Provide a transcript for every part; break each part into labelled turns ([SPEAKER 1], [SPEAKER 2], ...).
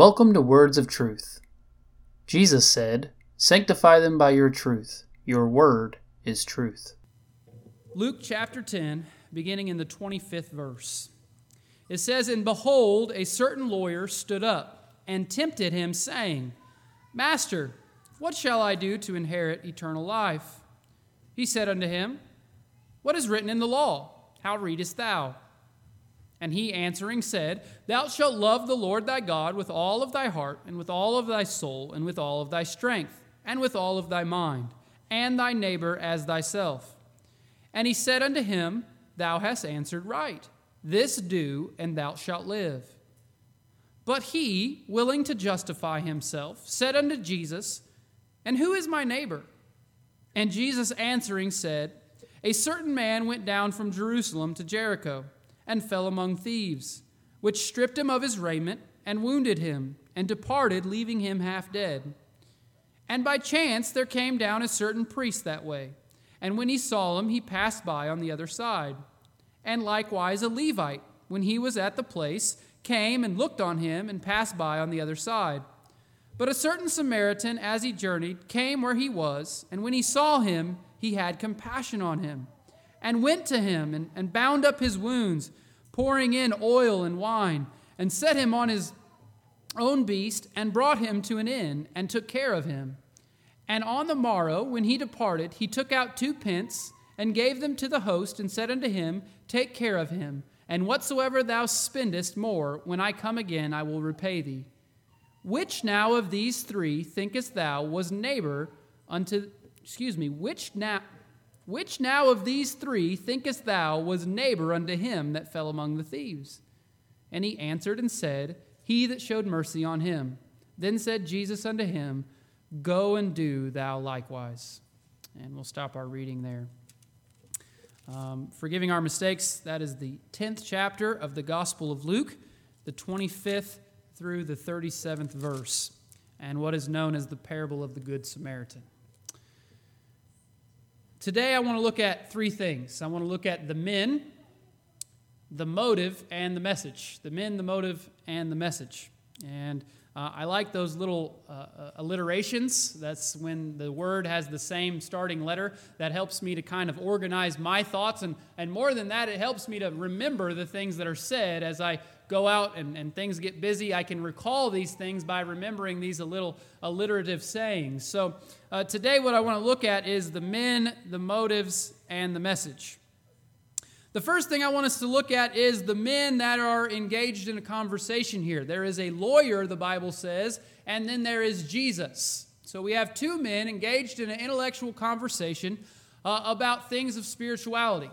[SPEAKER 1] Welcome to Words of Truth. Jesus said, Sanctify them by your truth. Your word is truth.
[SPEAKER 2] Luke chapter 10, beginning in the 25th verse. It says, And behold, a certain lawyer stood up and tempted him, saying, Master, what shall I do to inherit eternal life? He said unto him, What is written in the law? How readest thou? And he answering said, Thou shalt love the Lord thy God with all of thy heart, and with all of thy soul, and with all of thy strength, and with all of thy mind, and thy neighbor as thyself. And he said unto him, Thou hast answered right. This do, and thou shalt live. But he, willing to justify himself, said unto Jesus, And who is my neighbor? And Jesus answering said, A certain man went down from Jerusalem to Jericho and fell among thieves, which stripped him of his raiment and wounded him, and departed, leaving him half dead. And by chance there came down a certain priest that way, and when he saw him, he passed by on the other side. And likewise a Levite, when he was at the place, came and looked on him and passed by on the other side. But a certain Samaritan, as he journeyed, came where he was, and when he saw him, he had compassion on him, and went to him and, and bound up his wounds, pouring in oil and wine, and set him on his own beast, and brought him to an inn, and took care of him. And on the morrow, when he departed, he took out two pence, and gave them to the host, and said unto him, Take care of him, and whatsoever thou spendest more, when I come again, I will repay thee. Which now of these three thinkest thou was neighbor unto, excuse me, which now, which now of these three thinkest thou was neighbor unto him that fell among the thieves? And he answered and said, He that showed mercy on him. Then said Jesus unto him, Go and do thou likewise. And we'll stop our reading there. Um, forgiving our mistakes, that is the 10th chapter of the Gospel of Luke, the 25th through the 37th verse, and what is known as the parable of the Good Samaritan. Today, I want to look at three things. I want to look at the men, the motive, and the message. The men, the motive, and the message. And uh, I like those little uh, uh, alliterations. That's when the word has the same starting letter. That helps me to kind of organize my thoughts. And, and more than that, it helps me to remember the things that are said as I go out and, and things get busy. I can recall these things by remembering these little alliterative sayings. So uh, today, what I want to look at is the men, the motives, and the message. The first thing I want us to look at is the men that are engaged in a conversation here. There is a lawyer, the Bible says, and then there is Jesus. So we have two men engaged in an intellectual conversation uh, about things of spirituality.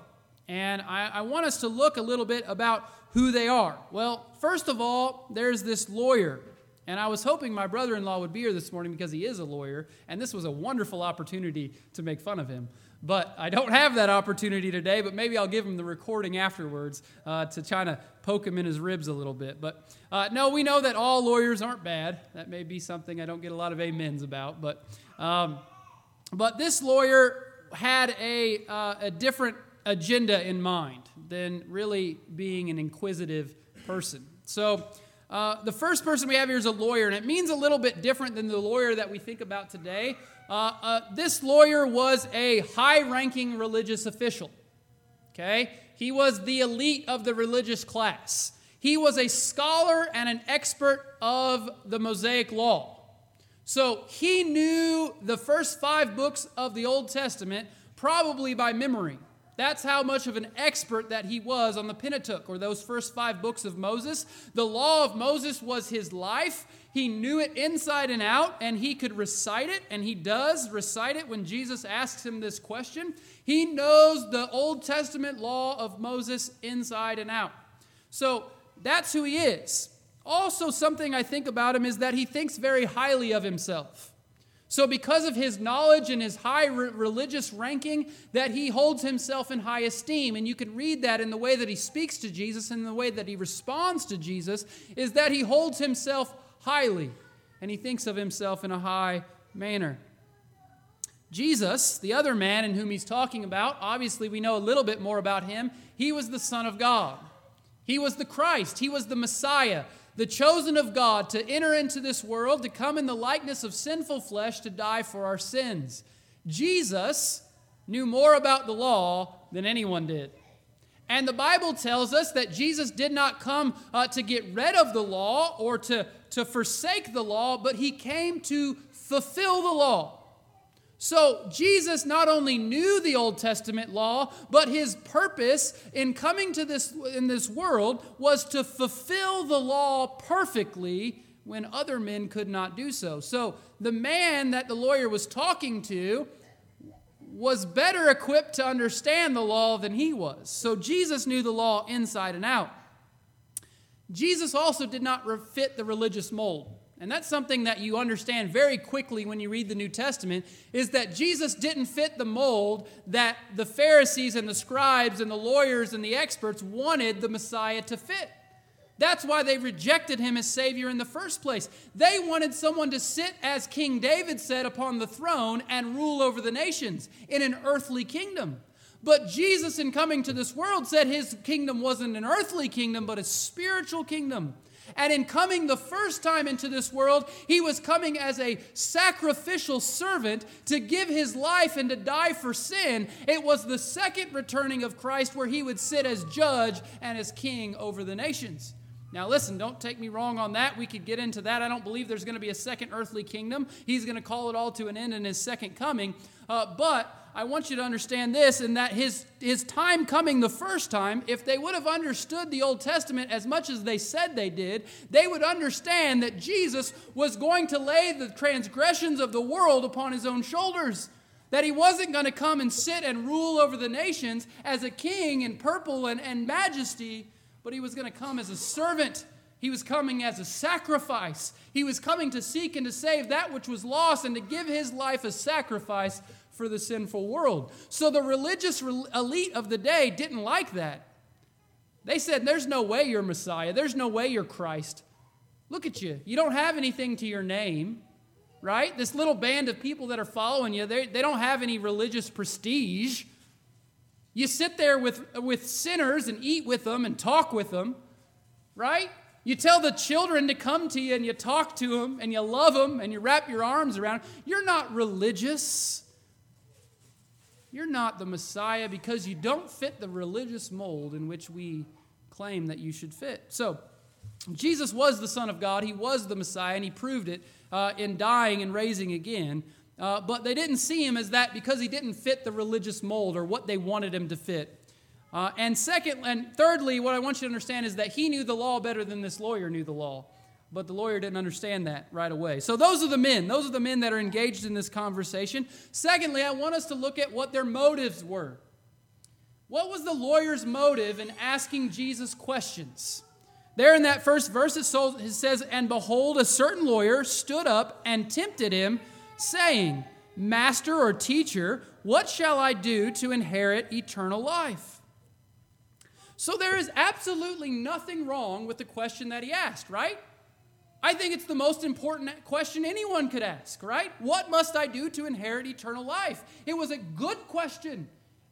[SPEAKER 2] And I, I want us to look a little bit about who they are. Well, first of all, there's this lawyer. And I was hoping my brother in law would be here this morning because he is a lawyer, and this was a wonderful opportunity to make fun of him. But I don't have that opportunity today, but maybe I'll give him the recording afterwards uh, to try to poke him in his ribs a little bit. But uh, no, we know that all lawyers aren't bad. That may be something I don't get a lot of amens about. But, um, but this lawyer had a, uh, a different agenda in mind than really being an inquisitive person. So, uh, the first person we have here is a lawyer, and it means a little bit different than the lawyer that we think about today. Uh, uh, this lawyer was a high ranking religious official. Okay? He was the elite of the religious class. He was a scholar and an expert of the Mosaic Law. So he knew the first five books of the Old Testament probably by memory. That's how much of an expert that he was on the Pentateuch, or those first five books of Moses. The law of Moses was his life. He knew it inside and out, and he could recite it, and he does recite it when Jesus asks him this question. He knows the Old Testament law of Moses inside and out. So that's who he is. Also, something I think about him is that he thinks very highly of himself. So, because of his knowledge and his high re- religious ranking, that he holds himself in high esteem. And you can read that in the way that he speaks to Jesus and the way that he responds to Jesus, is that he holds himself highly and he thinks of himself in a high manner. Jesus, the other man in whom he's talking about, obviously we know a little bit more about him. He was the Son of God. He was the Christ, he was the Messiah, the chosen of God to enter into this world, to come in the likeness of sinful flesh to die for our sins. Jesus knew more about the law than anyone did. And the Bible tells us that Jesus did not come uh, to get rid of the law or to, to forsake the law, but he came to fulfill the law. So Jesus not only knew the Old Testament law, but his purpose in coming to this in this world was to fulfill the law perfectly when other men could not do so. So the man that the lawyer was talking to was better equipped to understand the law than he was. So Jesus knew the law inside and out. Jesus also did not fit the religious mold. And that's something that you understand very quickly when you read the New Testament is that Jesus didn't fit the mold that the Pharisees and the scribes and the lawyers and the experts wanted the Messiah to fit. That's why they rejected him as Savior in the first place. They wanted someone to sit, as King David said, upon the throne and rule over the nations in an earthly kingdom. But Jesus, in coming to this world, said his kingdom wasn't an earthly kingdom, but a spiritual kingdom. And in coming the first time into this world, he was coming as a sacrificial servant to give his life and to die for sin. It was the second returning of Christ where he would sit as judge and as king over the nations. Now, listen, don't take me wrong on that. We could get into that. I don't believe there's going to be a second earthly kingdom. He's going to call it all to an end in his second coming. Uh, but I want you to understand this and that his, his time coming the first time, if they would have understood the Old Testament as much as they said they did, they would understand that Jesus was going to lay the transgressions of the world upon his own shoulders. That he wasn't going to come and sit and rule over the nations as a king in purple and, and majesty, but he was going to come as a servant. He was coming as a sacrifice. He was coming to seek and to save that which was lost and to give his life a sacrifice for the sinful world. So the religious elite of the day didn't like that. They said, There's no way you're Messiah. There's no way you're Christ. Look at you. You don't have anything to your name, right? This little band of people that are following you, they, they don't have any religious prestige. You sit there with, with sinners and eat with them and talk with them, right? You tell the children to come to you and you talk to them and you love them and you wrap your arms around. You're not religious. You're not the Messiah because you don't fit the religious mold in which we claim that you should fit. So, Jesus was the Son of God. He was the Messiah, and he proved it uh, in dying and raising again. Uh, but they didn't see him as that because he didn't fit the religious mold or what they wanted him to fit. Uh, and second, and thirdly, what I want you to understand is that he knew the law better than this lawyer knew the law but the lawyer didn't understand that right away. So, those are the men. Those are the men that are engaged in this conversation. Secondly, I want us to look at what their motives were. What was the lawyer's motive in asking Jesus questions? There in that first verse, it says, And behold, a certain lawyer stood up and tempted him, saying, Master or teacher, what shall I do to inherit eternal life? So there is absolutely nothing wrong with the question that he asked, right? I think it's the most important question anyone could ask, right? What must I do to inherit eternal life? It was a good question.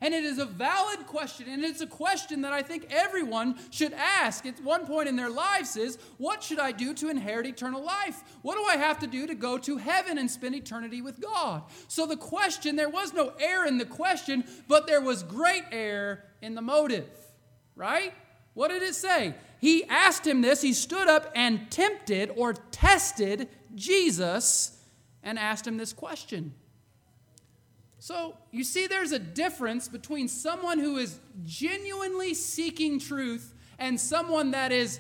[SPEAKER 2] And it is a valid question, and it's a question that I think everyone should ask at one point in their lives is, what should I do to inherit eternal life? What do I have to do to go to heaven and spend eternity with God? So the question, there was no error in the question, but there was great error in the motive, right? What did it say? he asked him this. He stood up and tempted or tested Jesus and asked him this question. So you see, there's a difference between someone who is genuinely seeking truth and someone that is,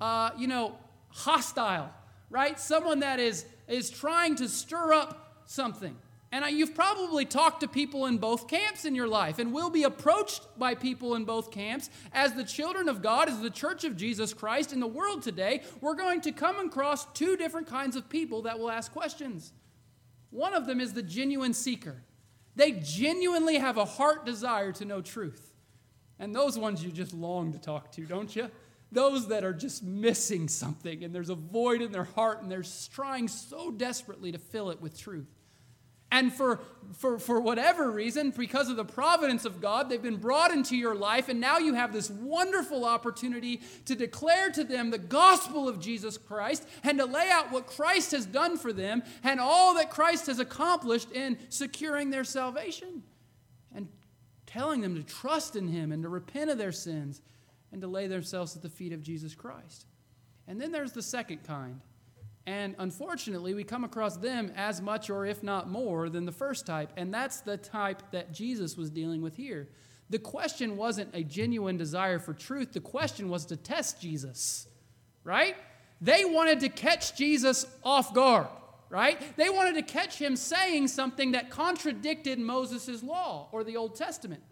[SPEAKER 2] uh, you know, hostile, right? Someone that is, is trying to stir up something. And you've probably talked to people in both camps in your life and will be approached by people in both camps. As the children of God, as the church of Jesus Christ in the world today, we're going to come across two different kinds of people that will ask questions. One of them is the genuine seeker, they genuinely have a heart desire to know truth. And those ones you just long to talk to, don't you? Those that are just missing something and there's a void in their heart and they're trying so desperately to fill it with truth. And for, for, for whatever reason, because of the providence of God, they've been brought into your life, and now you have this wonderful opportunity to declare to them the gospel of Jesus Christ and to lay out what Christ has done for them and all that Christ has accomplished in securing their salvation and telling them to trust in Him and to repent of their sins and to lay themselves at the feet of Jesus Christ. And then there's the second kind and unfortunately, we come across them as much or if not more than the first type. And that's the type that Jesus was dealing with here. The question wasn't a genuine desire for truth, the question was to test Jesus, right? They wanted to catch Jesus off guard, right? They wanted to catch him saying something that contradicted Moses' law or the Old Testament.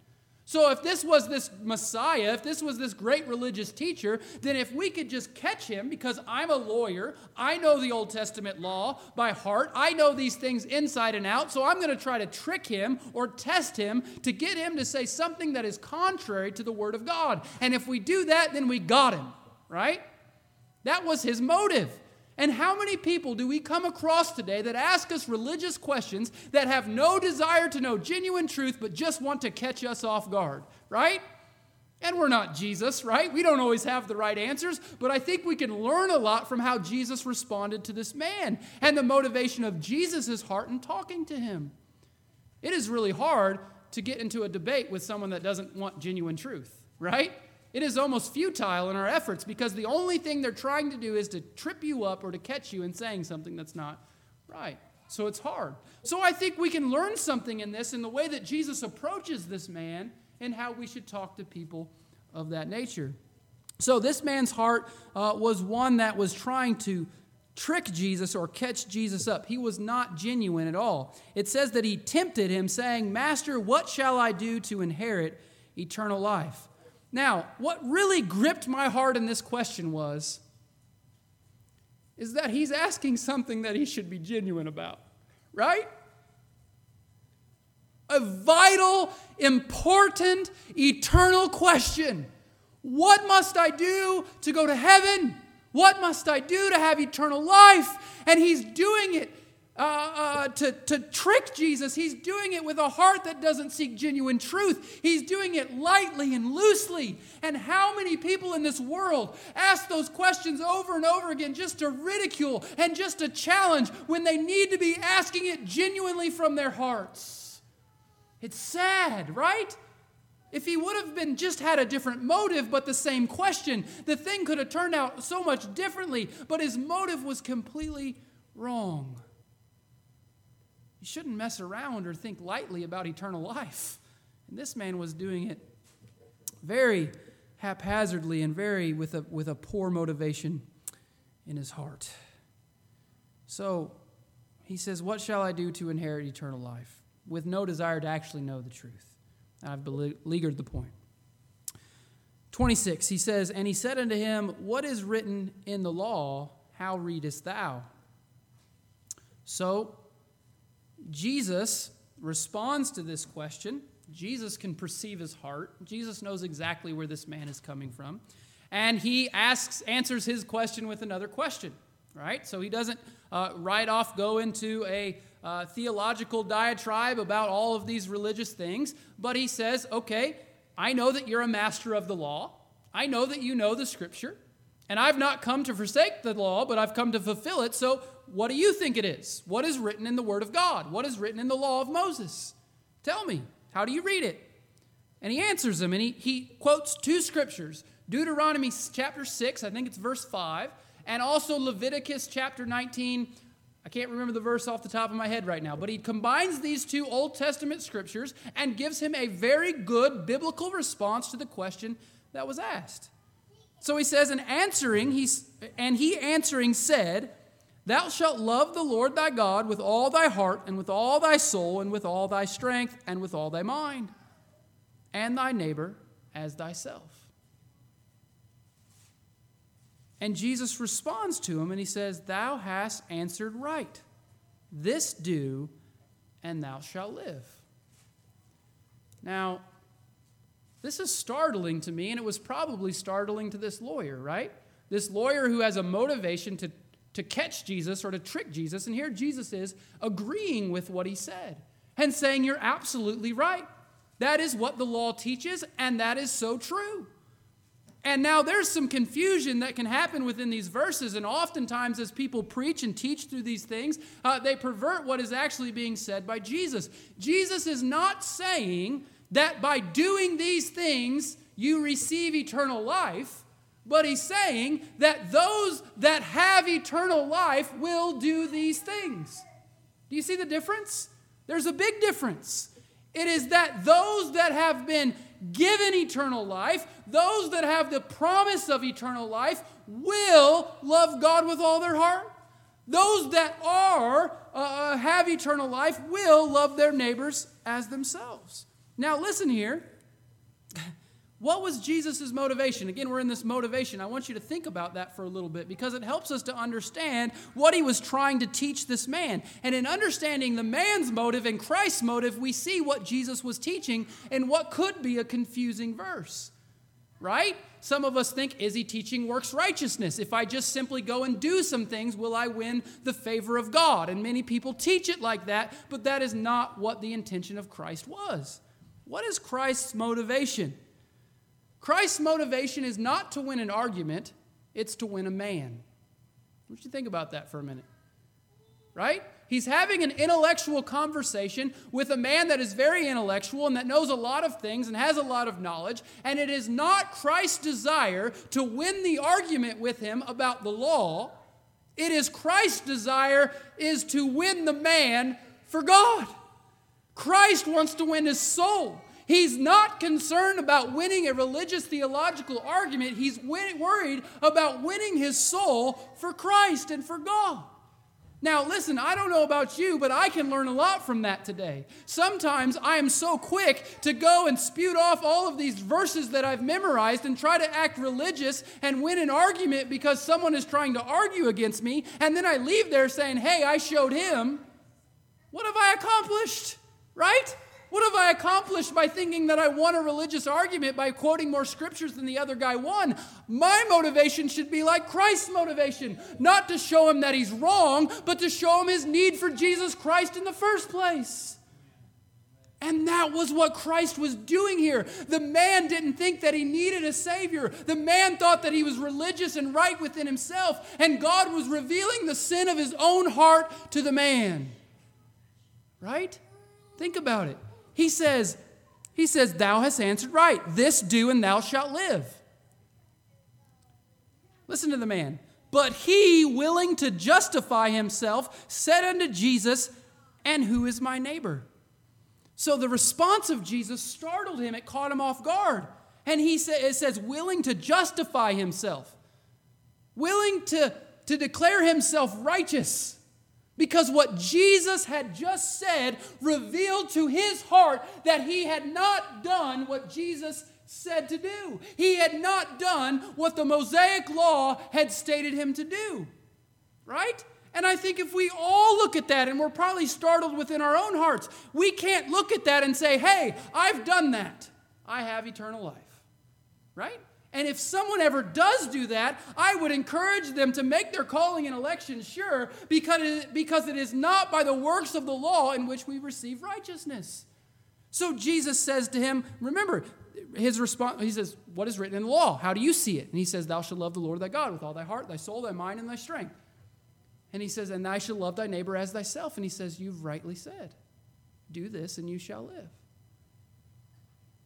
[SPEAKER 2] So, if this was this Messiah, if this was this great religious teacher, then if we could just catch him, because I'm a lawyer, I know the Old Testament law by heart, I know these things inside and out, so I'm going to try to trick him or test him to get him to say something that is contrary to the Word of God. And if we do that, then we got him, right? That was his motive. And how many people do we come across today that ask us religious questions that have no desire to know genuine truth but just want to catch us off guard, right? And we're not Jesus, right? We don't always have the right answers, but I think we can learn a lot from how Jesus responded to this man and the motivation of Jesus' heart in talking to him. It is really hard to get into a debate with someone that doesn't want genuine truth, right? It is almost futile in our efforts because the only thing they're trying to do is to trip you up or to catch you in saying something that's not right. So it's hard. So I think we can learn something in this in the way that Jesus approaches this man and how we should talk to people of that nature. So this man's heart uh, was one that was trying to trick Jesus or catch Jesus up. He was not genuine at all. It says that he tempted him, saying, Master, what shall I do to inherit eternal life? Now, what really gripped my heart in this question was is that he's asking something that he should be genuine about, right? A vital, important, eternal question. What must I do to go to heaven? What must I do to have eternal life? And he's doing it uh, uh, to, to trick Jesus. He's doing it with a heart that doesn't seek genuine truth. He's doing it lightly and loosely. And how many people in this world ask those questions over and over again just to ridicule and just to challenge when they need to be asking it genuinely from their hearts? It's sad, right? If he would have been just had a different motive, but the same question, the thing could have turned out so much differently, but his motive was completely wrong. You shouldn't mess around or think lightly about eternal life. And this man was doing it very haphazardly and very with a, with a poor motivation in his heart. So he says, What shall I do to inherit eternal life? With no desire to actually know the truth. I've beleaguered the point. 26, he says, And he said unto him, What is written in the law? How readest thou? So Jesus responds to this question. Jesus can perceive his heart. Jesus knows exactly where this man is coming from. And he asks, answers his question with another question, right? So he doesn't uh, right off go into a uh, theological diatribe about all of these religious things, but he says, okay, I know that you're a master of the law. I know that you know the scripture. And I've not come to forsake the law, but I've come to fulfill it. So, what do you think it is? What is written in the Word of God? What is written in the law of Moses? Tell me, how do you read it? And he answers them, and he, he quotes two scriptures Deuteronomy chapter 6, I think it's verse 5, and also Leviticus chapter 19. I can't remember the verse off the top of my head right now, but he combines these two Old Testament scriptures and gives him a very good biblical response to the question that was asked. So he says, and answering, he's, and he answering said, Thou shalt love the Lord thy God with all thy heart, and with all thy soul, and with all thy strength, and with all thy mind, and thy neighbor as thyself. And Jesus responds to him, and he says, Thou hast answered right. This do, and thou shalt live. Now, this is startling to me, and it was probably startling to this lawyer, right? This lawyer who has a motivation to, to catch Jesus or to trick Jesus. And here Jesus is agreeing with what he said and saying, You're absolutely right. That is what the law teaches, and that is so true. And now there's some confusion that can happen within these verses, and oftentimes, as people preach and teach through these things, uh, they pervert what is actually being said by Jesus. Jesus is not saying that by doing these things you receive eternal life, but he's saying that those that have eternal life will do these things. Do you see the difference? There's a big difference. It is that those that have been given eternal life, those that have the promise of eternal life, will love God with all their heart. Those that are uh, uh have eternal life will love their neighbors as themselves. Now, listen here. What was Jesus' motivation? Again, we're in this motivation. I want you to think about that for a little bit because it helps us to understand what he was trying to teach this man. And in understanding the man's motive and Christ's motive, we see what Jesus was teaching in what could be a confusing verse. Right? Some of us think, is he teaching works righteousness? If I just simply go and do some things, will I win the favor of God? And many people teach it like that, but that is not what the intention of Christ was. What is Christ's motivation? Christ's motivation is not to win an argument, it's to win a man. What you think about that for a minute? Right? He's having an intellectual conversation with a man that is very intellectual and that knows a lot of things and has a lot of knowledge. And it is not Christ's desire to win the argument with him about the law. It is Christ's desire is to win the man for God. Christ wants to win his soul. He's not concerned about winning a religious theological argument. He's worried about winning his soul for Christ and for God. Now, listen, I don't know about you, but I can learn a lot from that today. Sometimes I am so quick to go and spew off all of these verses that I've memorized and try to act religious and win an argument because someone is trying to argue against me, and then I leave there saying, Hey, I showed him. What have I accomplished? Right? What have I accomplished by thinking that I won a religious argument by quoting more scriptures than the other guy won? My motivation should be like Christ's motivation, not to show him that he's wrong, but to show him his need for Jesus Christ in the first place. And that was what Christ was doing here. The man didn't think that he needed a Savior. The man thought that he was religious and right within himself, and God was revealing the sin of his own heart to the man. Right? Think about it. He says, he says, Thou hast answered right. This do, and thou shalt live. Listen to the man. But he, willing to justify himself, said unto Jesus, And who is my neighbor? So the response of Jesus startled him, it caught him off guard. And he sa- it says, willing to justify himself, willing to, to declare himself righteous. Because what Jesus had just said revealed to his heart that he had not done what Jesus said to do. He had not done what the Mosaic law had stated him to do. Right? And I think if we all look at that and we're probably startled within our own hearts, we can't look at that and say, hey, I've done that. I have eternal life. Right? And if someone ever does do that, I would encourage them to make their calling and election sure because it, because it is not by the works of the law in which we receive righteousness. So Jesus says to him, remember, his response, he says, What is written in the law? How do you see it? And he says, Thou shalt love the Lord thy God with all thy heart, thy soul, thy mind, and thy strength. And he says, And thou shalt love thy neighbor as thyself. And he says, You've rightly said, Do this and you shall live.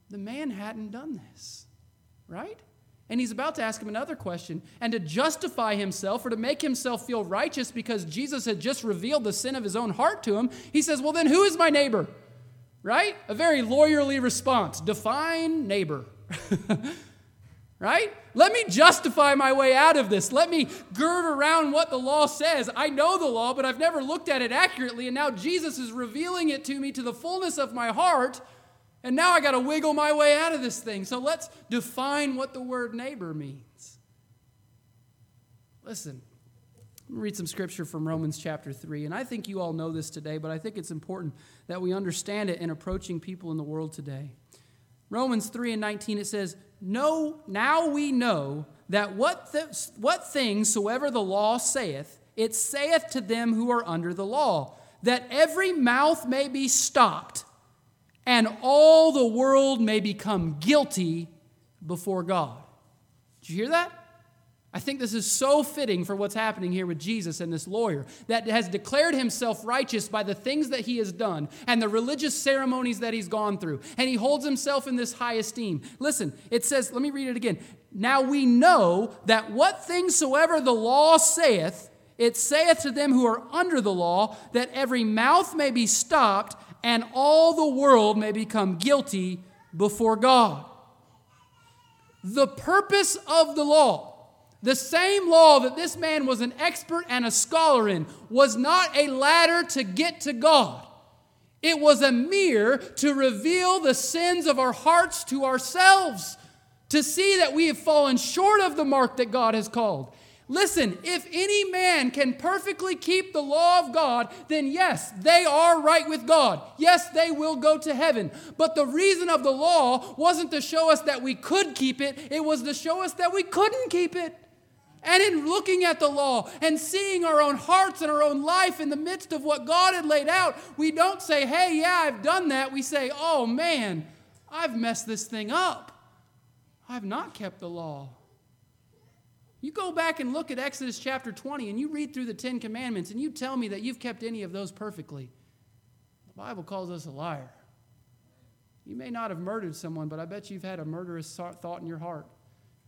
[SPEAKER 2] The man hadn't done this, right? And he's about to ask him another question. And to justify himself or to make himself feel righteous because Jesus had just revealed the sin of his own heart to him, he says, Well, then who is my neighbor? Right? A very lawyerly response. Define neighbor. right? Let me justify my way out of this. Let me gird around what the law says. I know the law, but I've never looked at it accurately, and now Jesus is revealing it to me to the fullness of my heart. And now I got to wiggle my way out of this thing. So let's define what the word neighbor means. Listen, read some scripture from Romans chapter 3. And I think you all know this today, but I think it's important that we understand it in approaching people in the world today. Romans 3 and 19, it says, No, now we know that what, th- what things soever the law saith, it saith to them who are under the law, that every mouth may be stopped, and all the world may become guilty before God. Did you hear that? I think this is so fitting for what's happening here with Jesus and this lawyer that has declared himself righteous by the things that he has done and the religious ceremonies that he's gone through. And he holds himself in this high esteem. Listen, it says, let me read it again. Now we know that what things soever the law saith, it saith to them who are under the law, that every mouth may be stopped and all the world may become guilty before God. The purpose of the law the same law that this man was an expert and a scholar in was not a ladder to get to God. It was a mirror to reveal the sins of our hearts to ourselves, to see that we have fallen short of the mark that God has called. Listen, if any man can perfectly keep the law of God, then yes, they are right with God. Yes, they will go to heaven. But the reason of the law wasn't to show us that we could keep it, it was to show us that we couldn't keep it. And in looking at the law and seeing our own hearts and our own life in the midst of what God had laid out, we don't say, hey, yeah, I've done that. We say, oh man, I've messed this thing up. I've not kept the law. You go back and look at Exodus chapter 20 and you read through the Ten Commandments and you tell me that you've kept any of those perfectly. The Bible calls us a liar. You may not have murdered someone, but I bet you've had a murderous thought in your heart.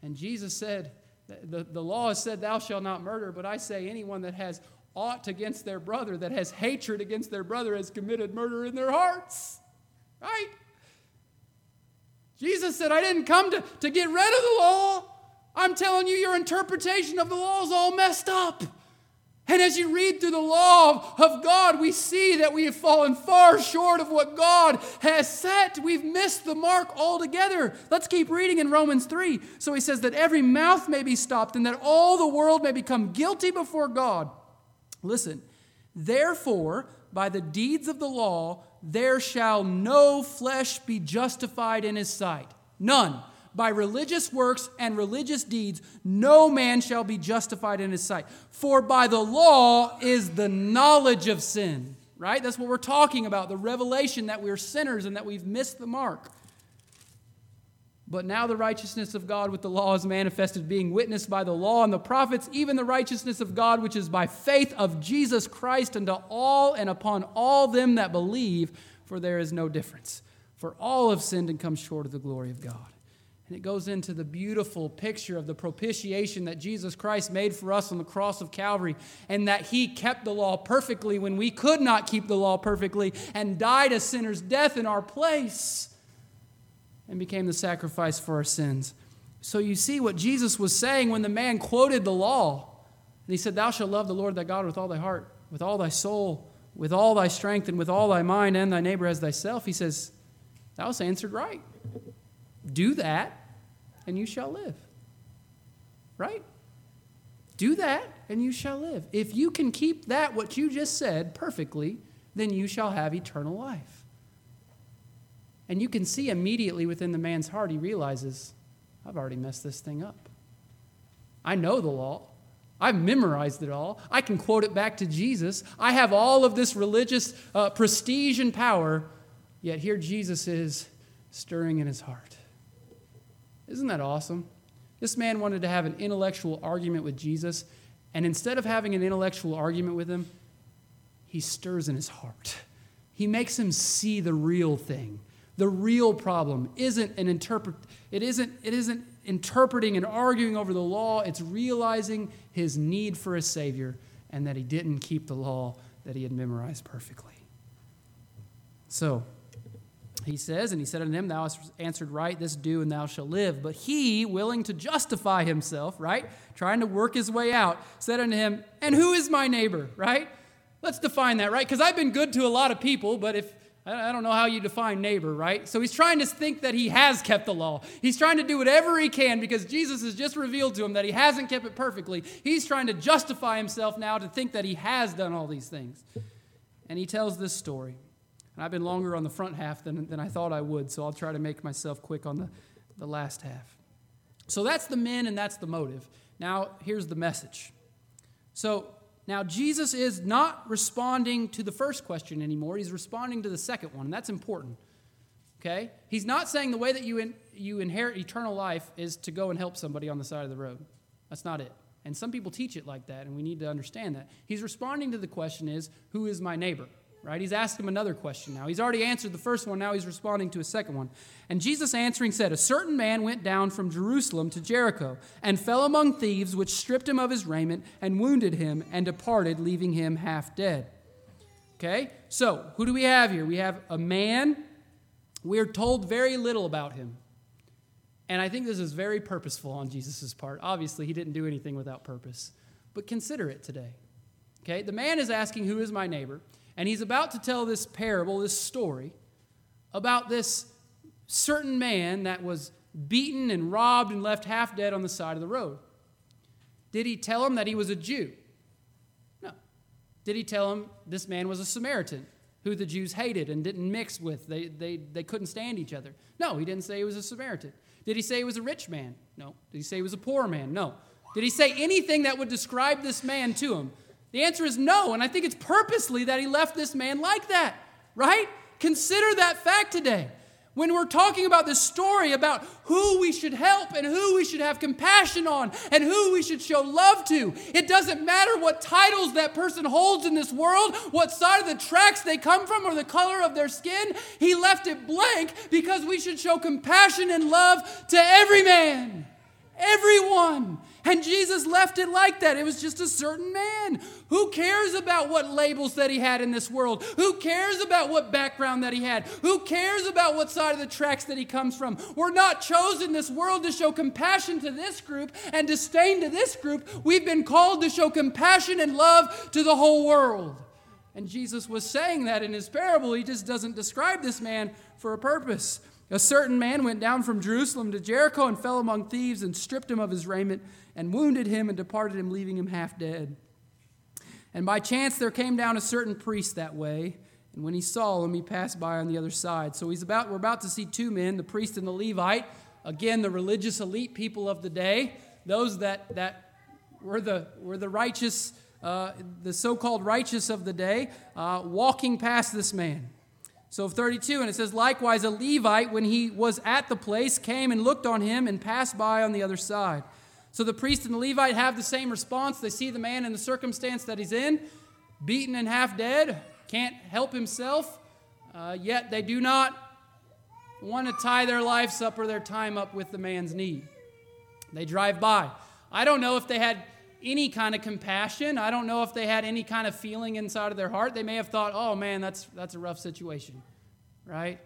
[SPEAKER 2] And Jesus said, the, the law has said, Thou shalt not murder, but I say, anyone that has aught against their brother, that has hatred against their brother, has committed murder in their hearts. Right? Jesus said, I didn't come to, to get rid of the law. I'm telling you, your interpretation of the law is all messed up. And as you read through the law of God, we see that we have fallen far short of what God has set. We've missed the mark altogether. Let's keep reading in Romans 3. So he says that every mouth may be stopped and that all the world may become guilty before God. Listen, therefore, by the deeds of the law, there shall no flesh be justified in his sight. None by religious works and religious deeds, no man shall be justified in his sight. For by the law is the knowledge of sin, right? That's what we're talking about the revelation that we're sinners and that we've missed the mark. But now the righteousness of God with the law is manifested, being witnessed by the law and the prophets, even the righteousness of God which is by faith of Jesus Christ unto all and upon all them that believe, for there is no difference. For all have sinned and come short of the glory of God. And it goes into the beautiful picture of the propitiation that Jesus Christ made for us on the cross of Calvary, and that He kept the law perfectly when we could not keep the law perfectly, and died a sinner's death in our place, and became the sacrifice for our sins. So you see what Jesus was saying when the man quoted the law. And he said, Thou shalt love the Lord thy God with all thy heart, with all thy soul, with all thy strength, and with all thy mind, and thy neighbor as thyself. He says, Thou hast answered right. Do that, and you shall live. Right? Do that, and you shall live. If you can keep that, what you just said, perfectly, then you shall have eternal life. And you can see immediately within the man's heart, he realizes, I've already messed this thing up. I know the law. I've memorized it all. I can quote it back to Jesus. I have all of this religious uh, prestige and power, yet here Jesus is stirring in his heart. Isn't that awesome? This man wanted to have an intellectual argument with Jesus, and instead of having an intellectual argument with him, he stirs in his heart. He makes him see the real thing. The real problem isn't an interpret it isn't it isn't interpreting and arguing over the law, it's realizing his need for a savior and that he didn't keep the law that he had memorized perfectly. So, he says, And he said unto him, Thou hast answered right, this do, and thou shalt live. But he, willing to justify himself, right, trying to work his way out, said unto him, And who is my neighbor, right? Let's define that, right? Because I've been good to a lot of people, but if I don't know how you define neighbor, right? So he's trying to think that he has kept the law. He's trying to do whatever he can because Jesus has just revealed to him that he hasn't kept it perfectly. He's trying to justify himself now to think that he has done all these things. And he tells this story. And I've been longer on the front half than, than I thought I would, so I'll try to make myself quick on the, the last half. So that's the men and that's the motive. Now, here's the message. So, now Jesus is not responding to the first question anymore. He's responding to the second one, and that's important. Okay? He's not saying the way that you, in, you inherit eternal life is to go and help somebody on the side of the road. That's not it. And some people teach it like that, and we need to understand that. He's responding to the question is, who is my neighbor? Right? He's asked him another question now. He's already answered the first one, now he's responding to a second one. And Jesus answering said, A certain man went down from Jerusalem to Jericho and fell among thieves, which stripped him of his raiment and wounded him and departed, leaving him half dead. Okay? So, who do we have here? We have a man. We're told very little about him. And I think this is very purposeful on Jesus' part. Obviously, he didn't do anything without purpose. But consider it today. Okay? The man is asking, Who is my neighbor? And he's about to tell this parable, this story, about this certain man that was beaten and robbed and left half dead on the side of the road. Did he tell him that he was a Jew? No. Did he tell him this man was a Samaritan who the Jews hated and didn't mix with? They, they, they couldn't stand each other. No, he didn't say he was a Samaritan. Did he say he was a rich man? No. Did he say he was a poor man? No. Did he say anything that would describe this man to him? The answer is no, and I think it's purposely that he left this man like that, right? Consider that fact today. When we're talking about this story about who we should help and who we should have compassion on and who we should show love to, it doesn't matter what titles that person holds in this world, what side of the tracks they come from, or the color of their skin. He left it blank because we should show compassion and love to every man, everyone. And Jesus left it like that. It was just a certain man. Who cares about what labels that he had in this world? Who cares about what background that he had? Who cares about what side of the tracks that he comes from? We're not chosen this world to show compassion to this group and disdain to this group. We've been called to show compassion and love to the whole world. And Jesus was saying that in his parable. He just doesn't describe this man for a purpose. A certain man went down from Jerusalem to Jericho and fell among thieves and stripped him of his raiment and wounded him and departed him, leaving him half dead. And by chance there came down a certain priest that way, and when he saw him, he passed by on the other side. So he's about, we're about to see two men, the priest and the Levite, again, the religious elite people of the day, those that, that were, the, were the righteous, uh, the so called righteous of the day, uh, walking past this man. So 32, and it says, Likewise, a Levite, when he was at the place, came and looked on him and passed by on the other side. So the priest and the Levite have the same response. They see the man in the circumstance that he's in, beaten and half dead, can't help himself, uh, yet they do not want to tie their lives up or their time up with the man's need. They drive by. I don't know if they had any kind of compassion. I don't know if they had any kind of feeling inside of their heart. They may have thought, oh man, that's, that's a rough situation, right?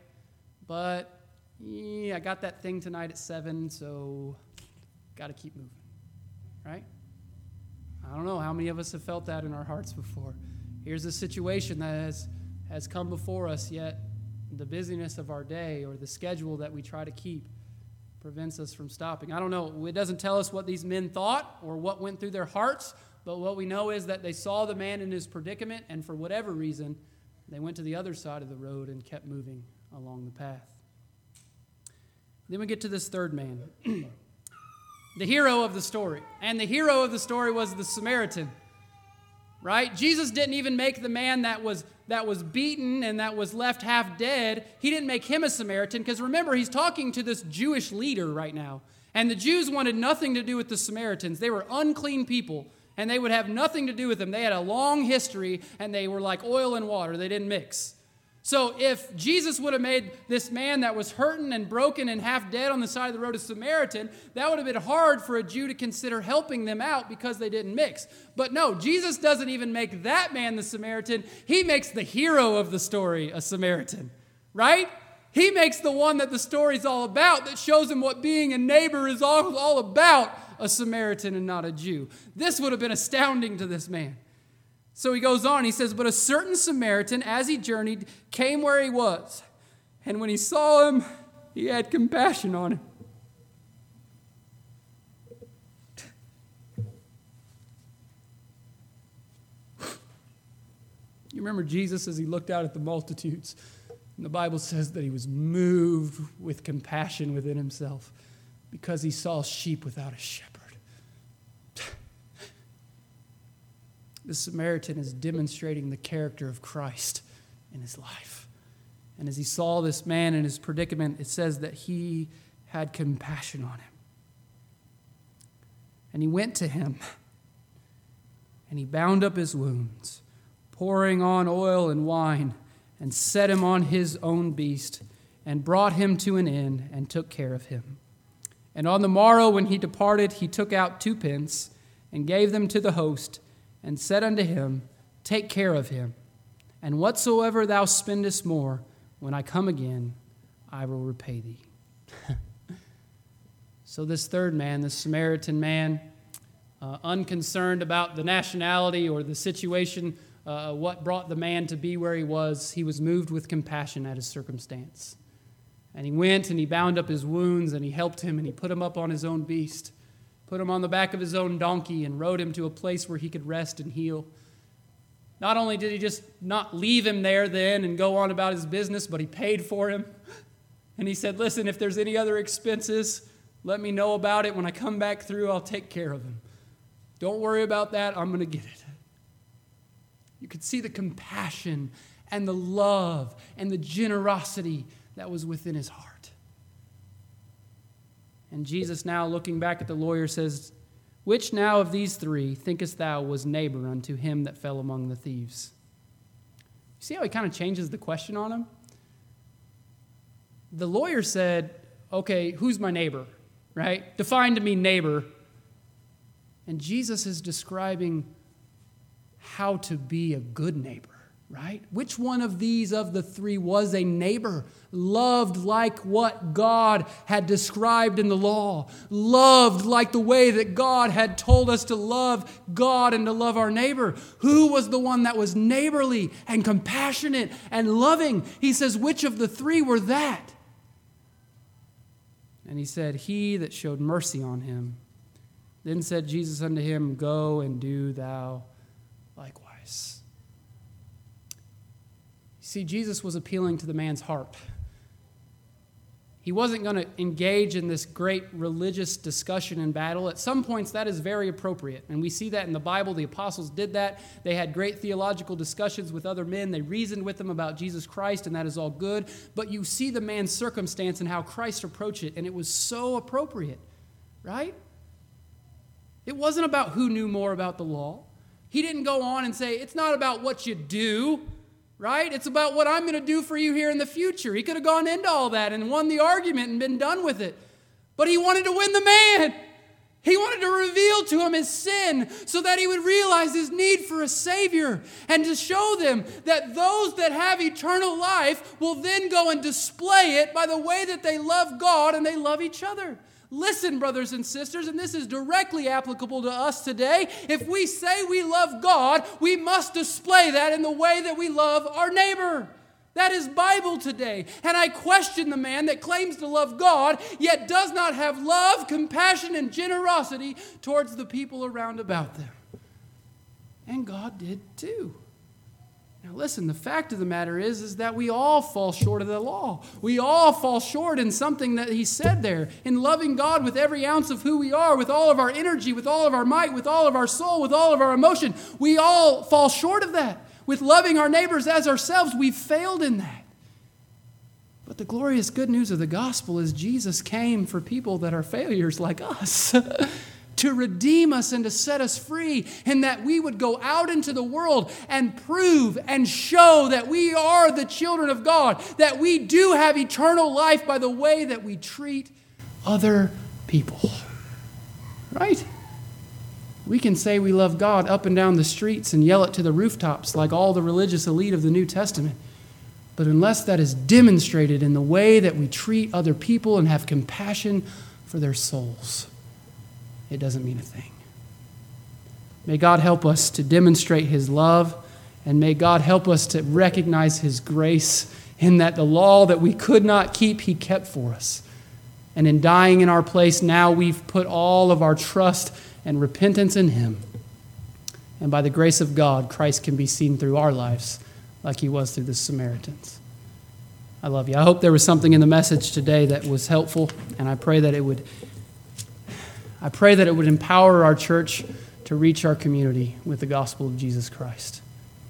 [SPEAKER 2] But yeah, I got that thing tonight at 7, so got to keep moving right? I don't know how many of us have felt that in our hearts before. Here's a situation that has, has come before us, yet the busyness of our day or the schedule that we try to keep prevents us from stopping. I don't know. It doesn't tell us what these men thought or what went through their hearts, but what we know is that they saw the man in his predicament, and for whatever reason, they went to the other side of the road and kept moving along the path. Then we get to this third man. the hero of the story. And the hero of the story was the Samaritan. Right? Jesus didn't even make the man that was that was beaten and that was left half dead, he didn't make him a Samaritan because remember he's talking to this Jewish leader right now. And the Jews wanted nothing to do with the Samaritans. They were unclean people and they would have nothing to do with them. They had a long history and they were like oil and water. They didn't mix. So if Jesus would have made this man that was hurting and broken and half dead on the side of the road a Samaritan, that would have been hard for a Jew to consider helping them out because they didn't mix. But no, Jesus doesn't even make that man the Samaritan. He makes the hero of the story a Samaritan, right? He makes the one that the story's all about that shows him what being a neighbor is all, all about a Samaritan and not a Jew. This would have been astounding to this man. So he goes on, he says, But a certain Samaritan, as he journeyed, came where he was. And when he saw him, he had compassion on him. You remember Jesus as he looked out at the multitudes. And the Bible says that he was moved with compassion within himself because he saw sheep without a shepherd. The Samaritan is demonstrating the character of Christ in his life. And as he saw this man in his predicament, it says that he had compassion on him. And he went to him and he bound up his wounds, pouring on oil and wine, and set him on his own beast, and brought him to an inn and took care of him. And on the morrow, when he departed, he took out two pence and gave them to the host, and said unto him, Take care of him, and whatsoever thou spendest more, when I come again, I will repay thee. so, this third man, this Samaritan man, uh, unconcerned about the nationality or the situation, uh, what brought the man to be where he was, he was moved with compassion at his circumstance. And he went and he bound up his wounds and he helped him and he put him up on his own beast, put him on the back of his own donkey, and rode him to a place where he could rest and heal. Not only did he just not leave him there then and go on about his business, but he paid for him. And he said, Listen, if there's any other expenses, let me know about it. When I come back through, I'll take care of him. Don't worry about that. I'm going to get it. You could see the compassion and the love and the generosity that was within his heart. And Jesus, now looking back at the lawyer, says, Which now of these three thinkest thou was neighbor unto him that fell among the thieves? You see how he kind of changes the question on him? The lawyer said, Okay, who's my neighbor? Right? Define to me neighbor. And Jesus is describing how to be a good neighbor right? Which one of these of the three was a neighbor, loved like what God had described in the law, loved like the way that God had told us to love God and to love our neighbor? Who was the one that was neighborly and compassionate and loving? He says, Which of the three were that? And he said, He that showed mercy on him. Then said Jesus unto him, Go and do thou likewise. See, Jesus was appealing to the man's heart. He wasn't going to engage in this great religious discussion and battle. At some points, that is very appropriate. And we see that in the Bible. The apostles did that. They had great theological discussions with other men. They reasoned with them about Jesus Christ, and that is all good. But you see the man's circumstance and how Christ approached it, and it was so appropriate, right? It wasn't about who knew more about the law. He didn't go on and say, it's not about what you do, right? It's about what I'm going to do for you here in the future. He could have gone into all that and won the argument and been done with it. But he wanted to win the man. He wanted to reveal to him his sin so that he would realize his need for a Savior and to show them that those that have eternal life will then go and display it by the way that they love God and they love each other. Listen, brothers and sisters, and this is directly applicable to us today. If we say we love God, we must display that in the way that we love our neighbor. That is Bible today. And I question the man that claims to love God, yet does not have love, compassion, and generosity towards the people around about them. And God did too. Now listen, the fact of the matter is is that we all fall short of the law. We all fall short in something that he said there. In loving God with every ounce of who we are, with all of our energy, with all of our might, with all of our soul, with all of our emotion, we all fall short of that. With loving our neighbors as ourselves, we've failed in that. But the glorious good news of the gospel is Jesus came for people that are failures like us. to redeem us and to set us free, and that we would go out into the world and prove and show that we are the children of God, that we do have eternal life by the way that we treat other people. Right? We can say we love God up and down the streets and yell it to the rooftops like all the religious elite of the New Testament. But unless that is demonstrated in the way that we treat other people and have compassion for their souls, it doesn't mean a thing. May God help us to demonstrate His love, and may God help us to recognize His grace in that the law that we could not keep, He kept for us. And in dying in our place, now we've put all of our trust and repentance in Him. And by the grace of God, Christ can be seen through our lives like He was through the Samaritans. I love you. I hope there was something in the message today that was helpful, and I pray that it would I pray that it would empower our church to reach our community with the gospel of Jesus Christ.